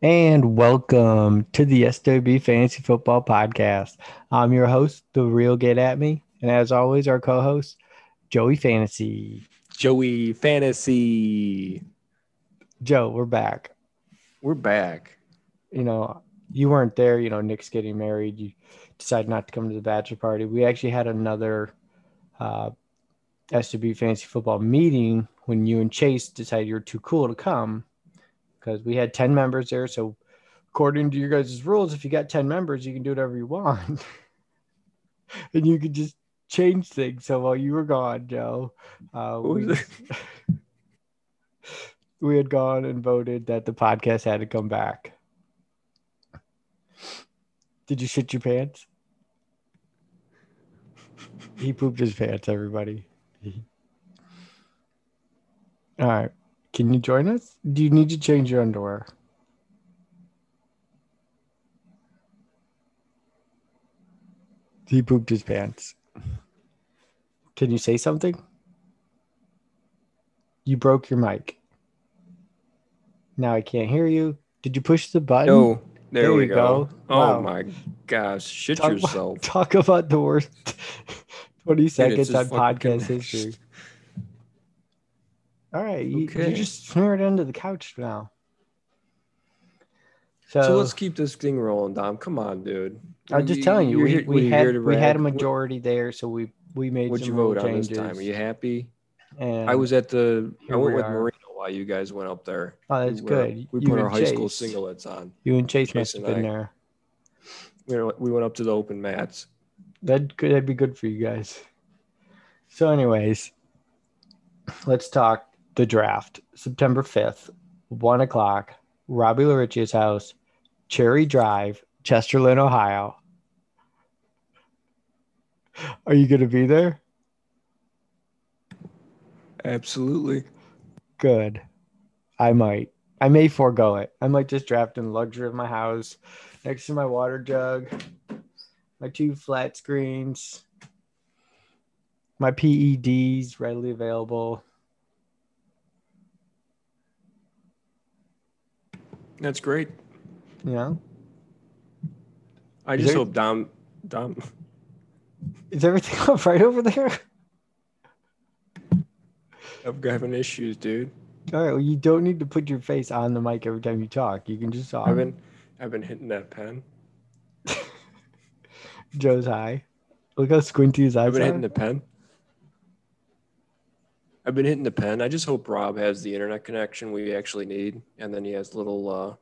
And welcome to the SWB Fantasy Football Podcast. I'm your host, The Real Get At Me. And as always, our co host, Joey Fantasy. Joey Fantasy. Joe, we're back. We're back. You know, you weren't there. You know, Nick's getting married. You decided not to come to the bachelor party. We actually had another uh, SWB Fantasy Football meeting when you and Chase decided you're too cool to come because we had 10 members there. So, according to your guys' rules, if you got 10 members, you can do whatever you want. and you could just change things. So, while you were gone, Joe, uh, we, we had gone and voted that the podcast had to come back. Did you shit your pants? he pooped his pants, everybody. All right. Can you join us? Do you need to change your underwear? He pooped his pants. Can you say something? You broke your mic. Now I can't hear you. Did you push the button? No, there, there we go. go. Oh wow. my gosh, shit talk yourself. About, talk about the worst 20 seconds on podcast history. All right, you, okay. you just smear it into the couch now. So, so, let's keep this thing rolling, Dom. Come on, dude. I'm just telling you, we, we had we had a majority there, so we we made. What'd you vote on this time? Are you happy? And I was at the. I went with. Marino while you guys went up there. Oh, that's we good. we you put our high Chase. school singlets on. You and Chase, Chase must have been I, there. We went up to the open mats. That could that'd be good for you guys. So, anyways, let's talk the draft. September 5th, 1 o'clock, Robbie Larichia's house, Cherry Drive, Chesterland, Ohio. Are you going to be there? Absolutely. Good. I might. I may forego it. I might just draft in the luxury of my house next to my water jug, my two flat screens, my PEDs readily available. That's great. Yeah. I just there, hope Dom Dom Is everything all right over there? I'm having issues, dude. All right. Well, you don't need to put your face on the mic every time you talk. You can just talk. I've been I've been hitting that pen. Joe's high. Look how squinty his eyes I've been are. hitting the pen. I've been hitting the pen. I just hope Rob has the internet connection we actually need, and then he has little, uh,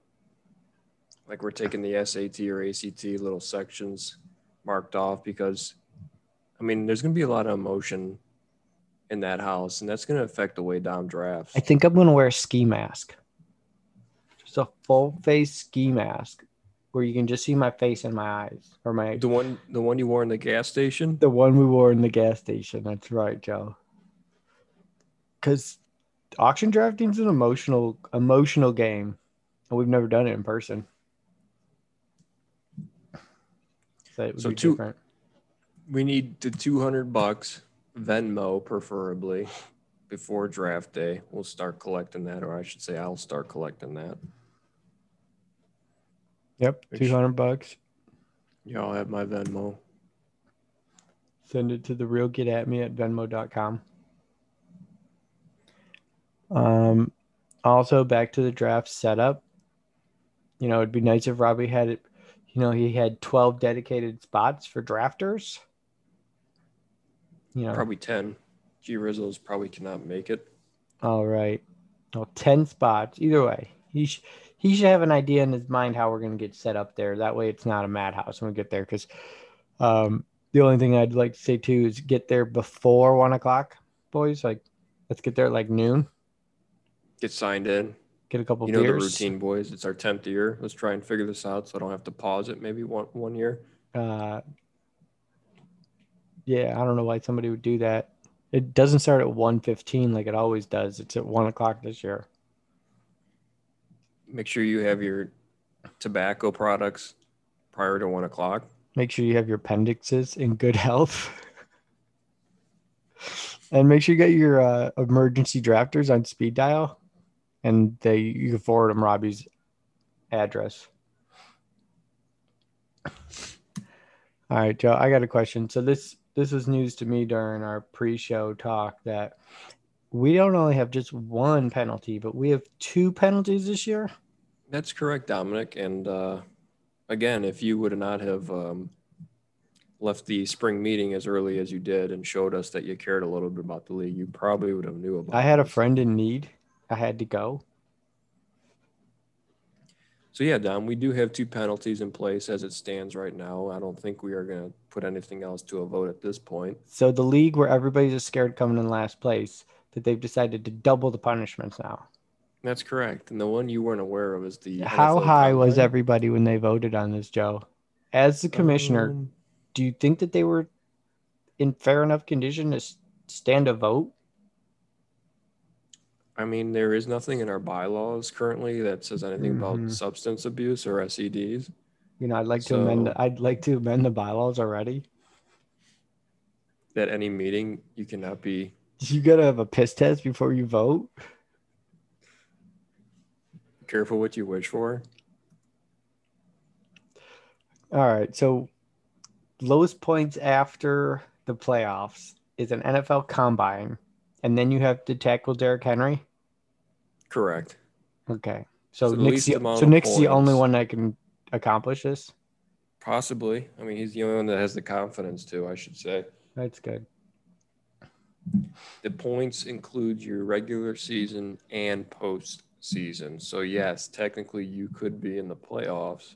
like we're taking the SAT or ACT little sections marked off because, I mean, there's going to be a lot of emotion in that house, and that's going to affect the way Dom drafts. I think I'm going to wear a ski mask, just a full face ski mask where you can just see my face and my eyes or my the one the one you wore in the gas station. The one we wore in the gas station. That's right, Joe because auction drafting is an emotional emotional game, and we've never done it in person. So, so two, different. we need the two hundred bucks Venmo preferably before draft day. We'll start collecting that, or I should say, I'll start collecting that. Yep, two hundred bucks. Y'all have my Venmo. Send it to the real get at me at venmo.com. Um, also, back to the draft setup. You know, it'd be nice if Robbie had it. You know, he had twelve dedicated spots for drafters. You know, probably ten. G Rizzles probably cannot make it. All right. Well, ten spots. Either way, he sh- he should have an idea in his mind how we're going to get set up there. That way, it's not a madhouse when we get there. Because um, the only thing I'd like to say too is get there before one o'clock, boys. Like, let's get there like noon get signed in. Get a couple. You know beers. the routine, boys. It's our tenth year. Let's try and figure this out, so I don't have to pause it. Maybe one one year. Uh, yeah, I don't know why somebody would do that. It doesn't start at one fifteen like it always does. It's at one o'clock this year. Make sure you have your tobacco products prior to one o'clock. Make sure you have your appendixes in good health. And make sure you get your uh, emergency drafters on speed dial, and they you can forward them Robbie's address. All right, Joe. I got a question. So this this was news to me during our pre-show talk that we don't only have just one penalty, but we have two penalties this year. That's correct, Dominic. And uh, again, if you would not have um, left the spring meeting as early as you did and showed us that you cared a little bit about the league, you probably would have knew about. I had a friend in need. I had to go. So yeah, Dom, we do have two penalties in place as it stands right now. I don't think we are going to put anything else to a vote at this point. So the league where everybody's just scared coming in last place, that they've decided to double the punishments now. That's correct. And the one you weren't aware of is the How NFL high was everybody when they voted on this, Joe? As the commissioner, Um, do you think that they were in fair enough condition to stand a vote? I mean, there is nothing in our bylaws currently that says anything Mhm. about substance abuse or SEDs. You know, I'd like to amend. I'd like to amend the bylaws already. That any meeting, you cannot be. You gotta have a piss test before you vote. Careful what you wish for. All right. So lowest points after the playoffs is an NFL combine, and then you have to tackle Derrick Henry. Correct. Okay. So, So Nick's the, so Nick's the only one that can accomplish this. Possibly. I mean, he's the only one that has the confidence to, I should say. That's good. The points include your regular season and postseason. So, yes, technically you could be in the playoffs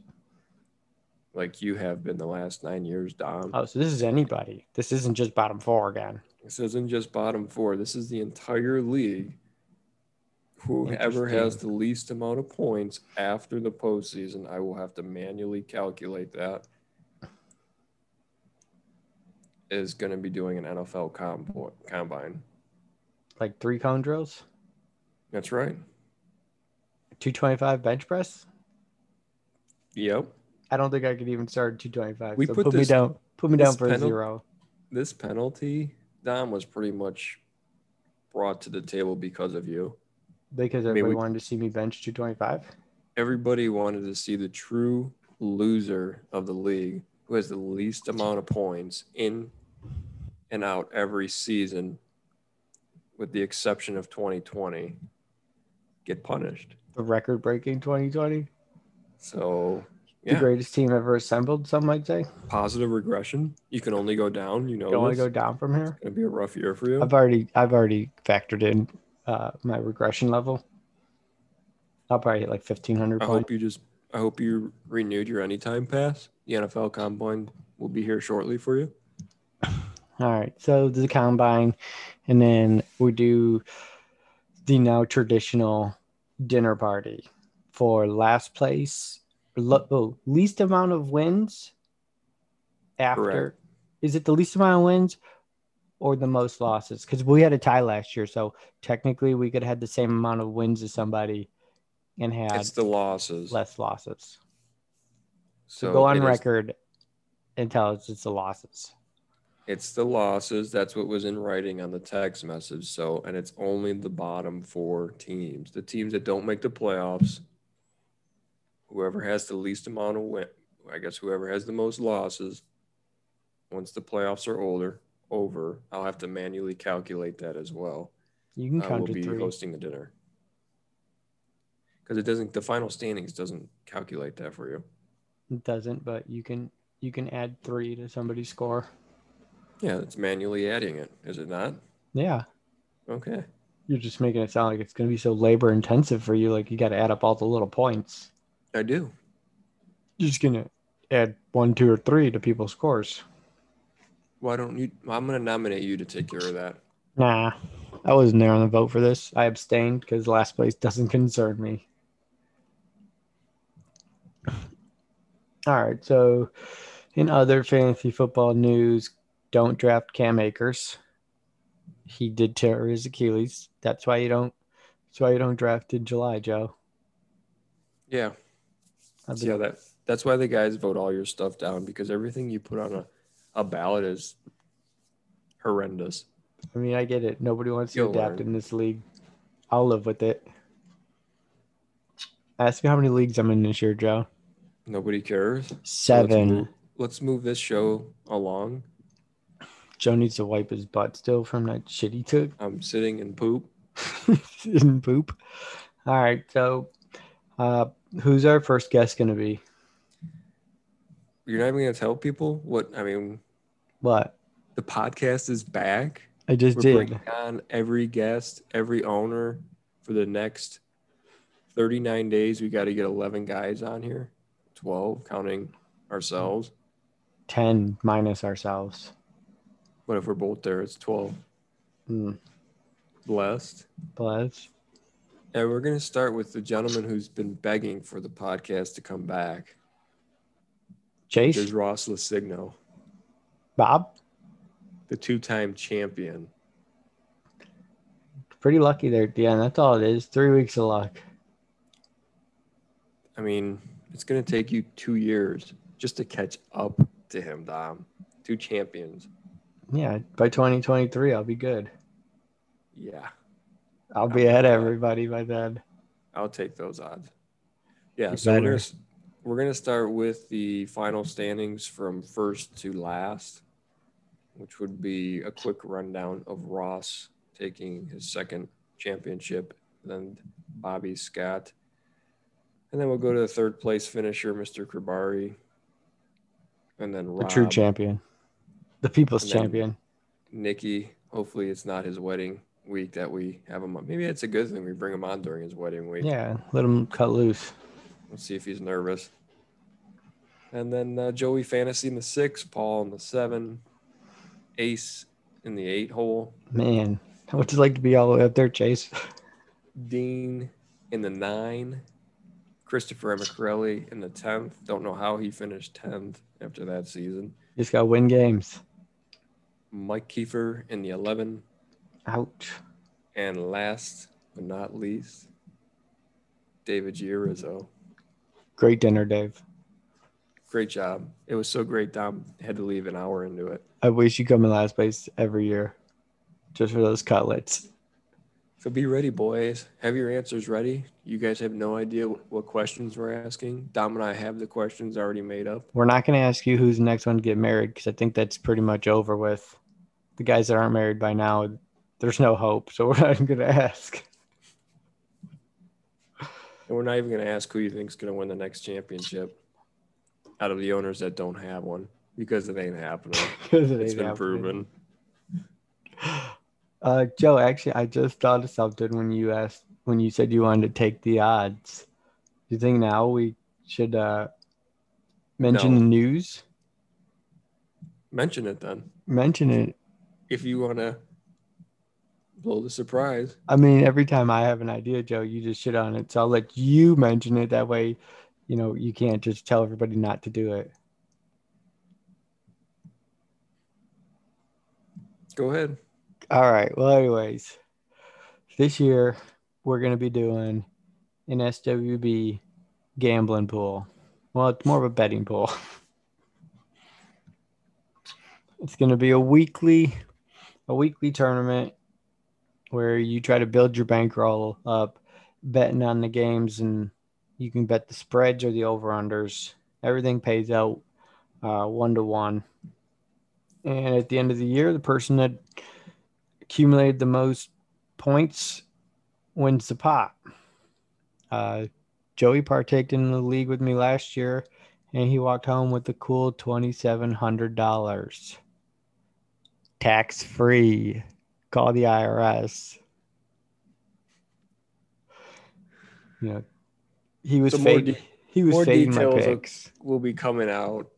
like you have been the last nine years, Dom. Oh, so this is anybody. This isn't just bottom four again. This isn't just bottom four. This is the entire league. Whoever has the least amount of points after the postseason, I will have to manually calculate that. Is going to be doing an NFL combo- combine. Like three cone drills, That's right. 225 bench press. Yep. I don't think I could even start 225. We so put put me down. Put me down this for a penal- zero. This penalty, Dom, was pretty much brought to the table because of you. Because mean, everybody we- wanted to see me bench 225. Everybody wanted to see the true loser of the league who has the least amount of points in and out every season, with the exception of 2020, get punished. The record breaking 2020. So, The greatest team ever assembled, some might say. positive regression. You can only go down. You know, want this. to go down from here. It's gonna be a rough year for you. I've already I've already factored in uh, my regression level. I'll probably hit like 1500 I points. hope you just. I hope you renewed your anytime pass. The NFL Combine will be here shortly for you. All right. So the combine, and then we do the now traditional dinner party for last place, lo- oh, least amount of wins after. Correct. Is it the least amount of wins or the most losses? Because we had a tie last year. So technically we could have had the same amount of wins as somebody and had It's the losses. less losses. So, So go on it is- record and tell us it's the losses. It's the losses. That's what was in writing on the text message. So, and it's only the bottom four teams. The teams that don't make the playoffs, whoever has the least amount of win, I guess whoever has the most losses, once the playoffs are older, over, I'll have to manually calculate that as well. You can count to be three. hosting the dinner. Because it doesn't, the final standings doesn't calculate that for you. It doesn't, but you can you can add three to somebody's score. Yeah, it's manually adding it, is it not? Yeah. Okay. You're just making it sound like it's gonna be so labor intensive for you, like you gotta add up all the little points. I do. You're just gonna add one, two, or three to people's scores. Why don't you? I'm going to nominate you to take care of that. Nah. I wasn't there on the vote for this. I abstained because last place doesn't concern me. All right. So, in other fantasy football news, don't draft Cam Akers. He did tear his Achilles. That's why you don't. That's why you don't draft in July, Joe. Yeah. I've Yeah, that that's why the guys vote all your stuff down because everything you put on a, a ballot is horrendous. I mean, I get it. Nobody wants to You'll adapt learn. in this league. I'll live with it. Ask me how many leagues I'm in this year, Joe. Nobody cares. So let's Seven. move, let's move this show along. Joe needs to wipe his butt still from that shit he took I'm sitting in poop. in poop. All right, so uh, who's our first guest gonna be? You're not even gonna tell people what I mean. What The podcast is back. I just We're did. bringing on every guest, every owner for the next 39 days. We got to get 11 guys on here, 12 counting ourselves. Ten minus ourselves. But if we're both there, it's 12. Mm, Blessed. bless. And we're going to start with the gentleman who's been begging for the podcast to come back. Chase, There's Ross Lasigno, Bob. the two time champion. Pretty lucky there end. That's all it is. Three weeks of luck. I mean, it's going to take you two years just to catch up to him, Dom. Two champions. Yeah, by 2023, I'll be good. Yeah. I'll be ahead of everybody by then. I'll take those odds. Yeah, so we're gonna, we're gonna start with the final standings from first to last, which would be a quick rundown of Ross taking his second championship, then Bobby Scott, and then we'll go to the third place finisher, Mr. Krabari, and then The true champion. The people's champion. Nikki. Hopefully, it's not his wedding week that we have him on. Maybe it's a good thing we bring him on during his wedding week. Yeah, let him cut loose. Let's see if he's nervous. And then uh, Joey Fantasy in the six, Paul in the seven, Ace in the eight hole, Man, what's it like to be all the way up there, Chase? Dean in the nine, Christopher Emicrelli in the tenth. Don't know how he finished tenth after that season. Just got win games. Mike Kiefer in the eleven, Ouch. and last but not least, David Giarizzo. Great dinner, Dave. Great job. It was so great. Dom had to leave an hour into it. I wish you come in last place every year just for those cutlets. So be ready, boys. Have your answers ready. You guys have no idea what questions we're asking. Dom and I have the questions already made up. We're not going to ask you who's the next one to get married because I think that's pretty much over with. The guys that aren't married by now, there's no hope. So we're not even going to ask. And we're not even going to ask who you think's going to win the next championship out of the owners that don't have one because it ain't happening. it It's ain't been happening. proven. Uh, Joe, actually, I just thought of something when you asked when you said you wanted to take the odds. Do you think now we should uh, mention No. the news? Mention it then. Mention it. If you want to blow the surprise. I mean, every time I have an idea, Joe, you just shit on it. So I'll let you mention it. That way, you know, you can't just tell everybody not to do it. Go ahead. All right. Well, anyways, this year we're going to be doing an SWB gambling pool. Well, it's more of a betting pool. It's going to be a weekly, a weekly tournament where you try to build your bankroll up, betting on the games, and you can bet the spreads or the over unders. Everything pays out one to one. And at the end of the year, the person that accumulated the most points wins the pot. Uh, Joey partaked in the league with me last year, and he walked home with a cool twenty-seven hundred dollars, tax free. Call the IRS. You know, he was So more fading. de- he was more fading my details of- picks. will be coming out.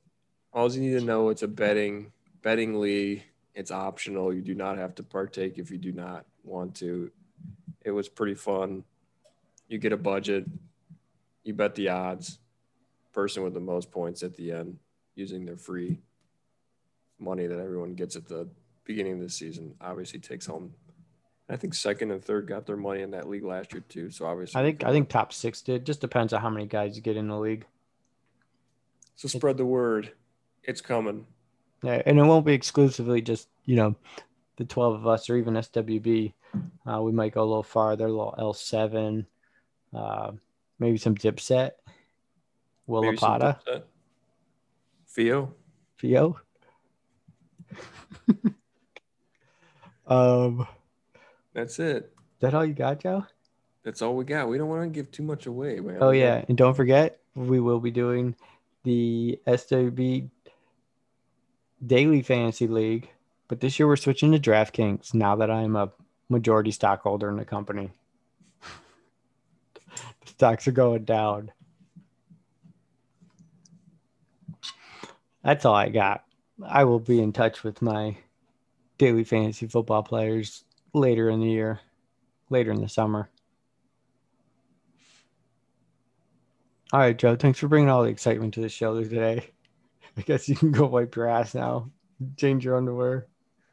All you need to know it's a betting betting league. It's optional. You do not have to partake if you do not want to. It was pretty fun. You get a budget. You bet the odds. Person with the most points at the end using their free money that everyone gets at the beginning of the season obviously takes home. I think second and third got their money in that league last year too. So obviously, I think I think top six did. Just depends on how many guys you get in the league. so. Spread the word. It's coming. Yeah, and it won't be exclusively just you know the 12 of us or even SWB, uh, we might go a little farther, a little L7, uh, maybe some Dipset, Willapata, Dipset. Theo. Um, That's it. that all you got, Joe? That's all we got. We don't want to give too much away, man. Oh yeah, and don't forget we will be doing the SWB Daily Fantasy League, but this year we're switching to DraftKings now that I'm a majority stockholder in the company. the stocks are going down. That's all I got. I will be in touch with my daily fantasy football players later in the year, later in the summer. All right, Joe. Thanks for bringing all the excitement to the show today. I guess you can go wipe your ass now, change your underwear,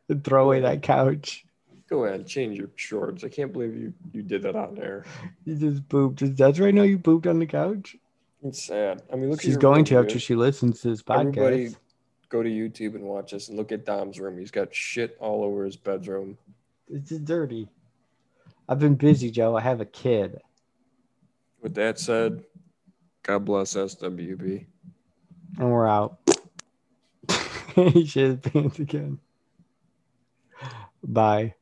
and throw away that couch. Go ahead, change your shorts. I can't believe you you did that on there. You just pooped. Does Desiree know you pooped on the couch? It's sad. I mean, look. She's going to after she listens to this podcast. Everybody, go to YouTube and watch this, and look at Dom's room. He's got shit all over his bedroom. It's dirty. I've been busy, Joe. I have a kid. With that said, God bless SWB. And we're out. he shit his pants again. Bye.